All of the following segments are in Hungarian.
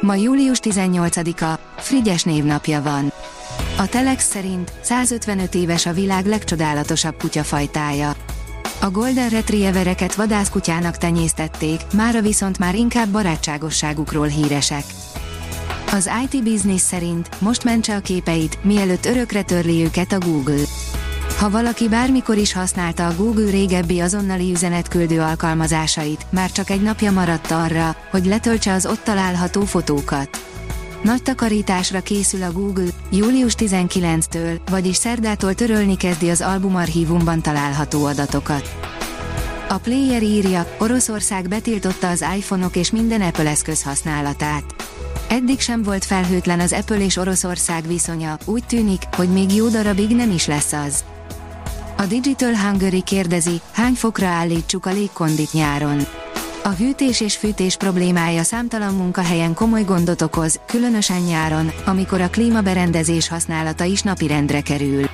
Ma július 18-a, Frigyes névnapja van. A Telex szerint 155 éves a világ legcsodálatosabb kutyafajtája. A Golden Retrievereket vadászkutyának tenyésztették, mára viszont már inkább barátságosságukról híresek. Az IT Business szerint most mentse a képeit, mielőtt örökre törli őket a Google. Ha valaki bármikor is használta a Google régebbi azonnali üzenetküldő alkalmazásait, már csak egy napja maradt arra, hogy letöltse az ott található fotókat. Nagy takarításra készül a Google, július 19-től, vagyis szerdától törölni kezdi az albumarchívumban található adatokat. A Player írja, Oroszország betiltotta az iPhone-ok és minden Apple eszköz használatát. Eddig sem volt felhőtlen az Apple és Oroszország viszonya, úgy tűnik, hogy még jó darabig nem is lesz az. A Digital Hungary kérdezi, hány fokra állítsuk a légkondit nyáron. A hűtés és fűtés problémája számtalan munkahelyen komoly gondot okoz, különösen nyáron, amikor a klímaberendezés használata is napirendre kerül.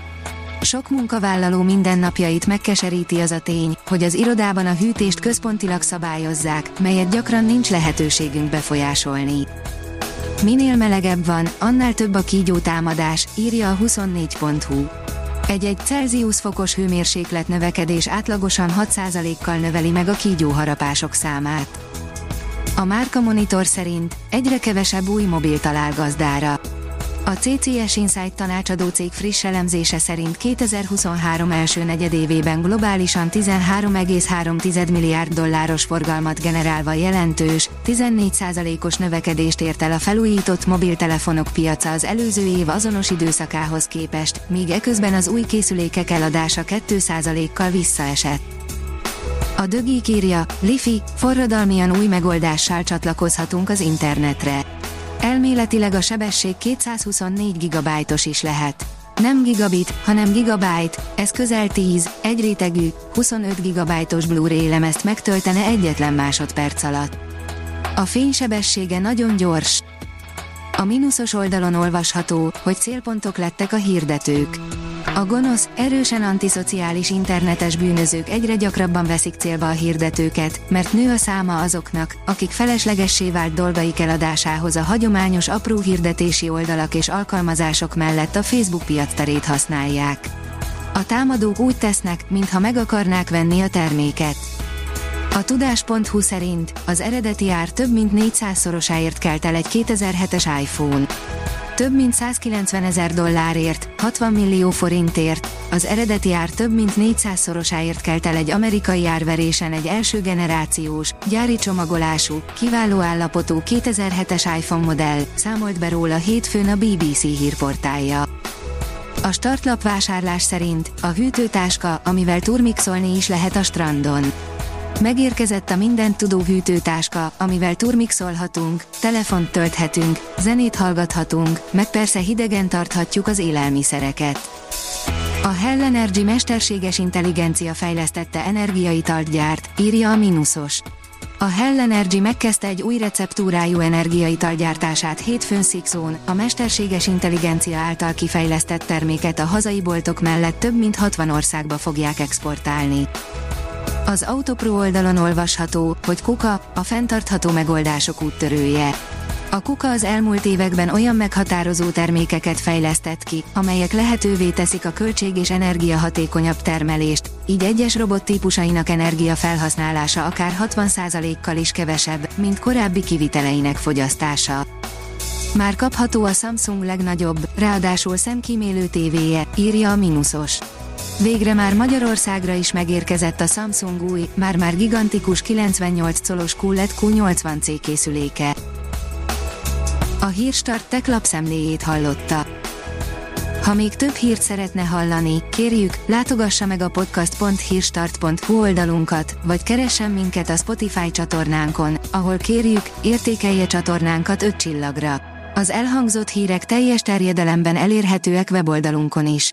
Sok munkavállaló mindennapjait megkeseríti az a tény, hogy az irodában a hűtést központilag szabályozzák, melyet gyakran nincs lehetőségünk befolyásolni. Minél melegebb van, annál több a kígyó támadás, írja a 24.hu. Egy-egy Celsius fokos hőmérséklet növekedés átlagosan 6%-kal növeli meg a kígyóharapások számát. A Márka Monitor szerint egyre kevesebb új mobil talál gazdára. A CCS Insight tanácsadó cég friss elemzése szerint 2023 első negyedévében globálisan 13,3 milliárd dolláros forgalmat generálva jelentős, 14%-os növekedést ért el a felújított mobiltelefonok piaca az előző év azonos időszakához képest, míg eközben az új készülékek eladása 2%-kal visszaesett. A dögi írja, Lifi, forradalmian új megoldással csatlakozhatunk az internetre Elméletileg a sebesség 224 GB-os is lehet. Nem gigabit, hanem gigabyte, ez közel 10, egy rétegű, 25 GB-os Blu-ray lemezt megtöltene egyetlen másodperc alatt. A fénysebessége nagyon gyors. A mínuszos oldalon olvasható, hogy célpontok lettek a hirdetők. A gonosz, erősen antiszociális internetes bűnözők egyre gyakrabban veszik célba a hirdetőket, mert nő a száma azoknak, akik feleslegessé vált dolgaik eladásához a hagyományos apró hirdetési oldalak és alkalmazások mellett a Facebook piacterét használják. A támadók úgy tesznek, mintha meg akarnák venni a terméket. A tudás.hu szerint az eredeti ár több mint 400-szorosáért kelt el egy 2007-es iPhone több mint 190 ezer dollárért, 60 millió forintért, az eredeti ár több mint 400-szorosáért kelt el egy amerikai árverésen egy első generációs, gyári csomagolású, kiváló állapotú 2007-es iPhone modell, számolt be róla hétfőn a BBC hírportálja. A startlap vásárlás szerint a hűtőtáska, amivel turmixolni is lehet a strandon. Megérkezett a mindent tudó hűtőtáska, amivel turmixolhatunk, telefont tölthetünk, zenét hallgathatunk, meg persze hidegen tarthatjuk az élelmiszereket. A Hell Energy mesterséges intelligencia fejlesztette energiaitalt gyárt, írja a Minusos. A Hell Energy megkezdte egy új receptúrájú energiaital gyártását hétfőn Sixon, a mesterséges intelligencia által kifejlesztett terméket a hazai boltok mellett több mint 60 országba fogják exportálni. Az Autopro oldalon olvasható, hogy Kuka, a fenntartható megoldások úttörője. A Kuka az elmúlt években olyan meghatározó termékeket fejlesztett ki, amelyek lehetővé teszik a költség és energiahatékonyabb termelést, így egyes robot típusainak energia felhasználása akár 60%-kal is kevesebb, mint korábbi kiviteleinek fogyasztása. Már kapható a Samsung legnagyobb, ráadásul szemkímélő tévéje, írja a Minusos. Végre már Magyarországra is megérkezett a Samsung új, már-már gigantikus 98 colos QLED Q80C készüléke. A Hírstart tech lapszemléjét hallotta. Ha még több hírt szeretne hallani, kérjük, látogassa meg a podcast.hírstart.hu oldalunkat, vagy keressen minket a Spotify csatornánkon, ahol kérjük, értékelje csatornánkat 5 csillagra. Az elhangzott hírek teljes terjedelemben elérhetőek weboldalunkon is.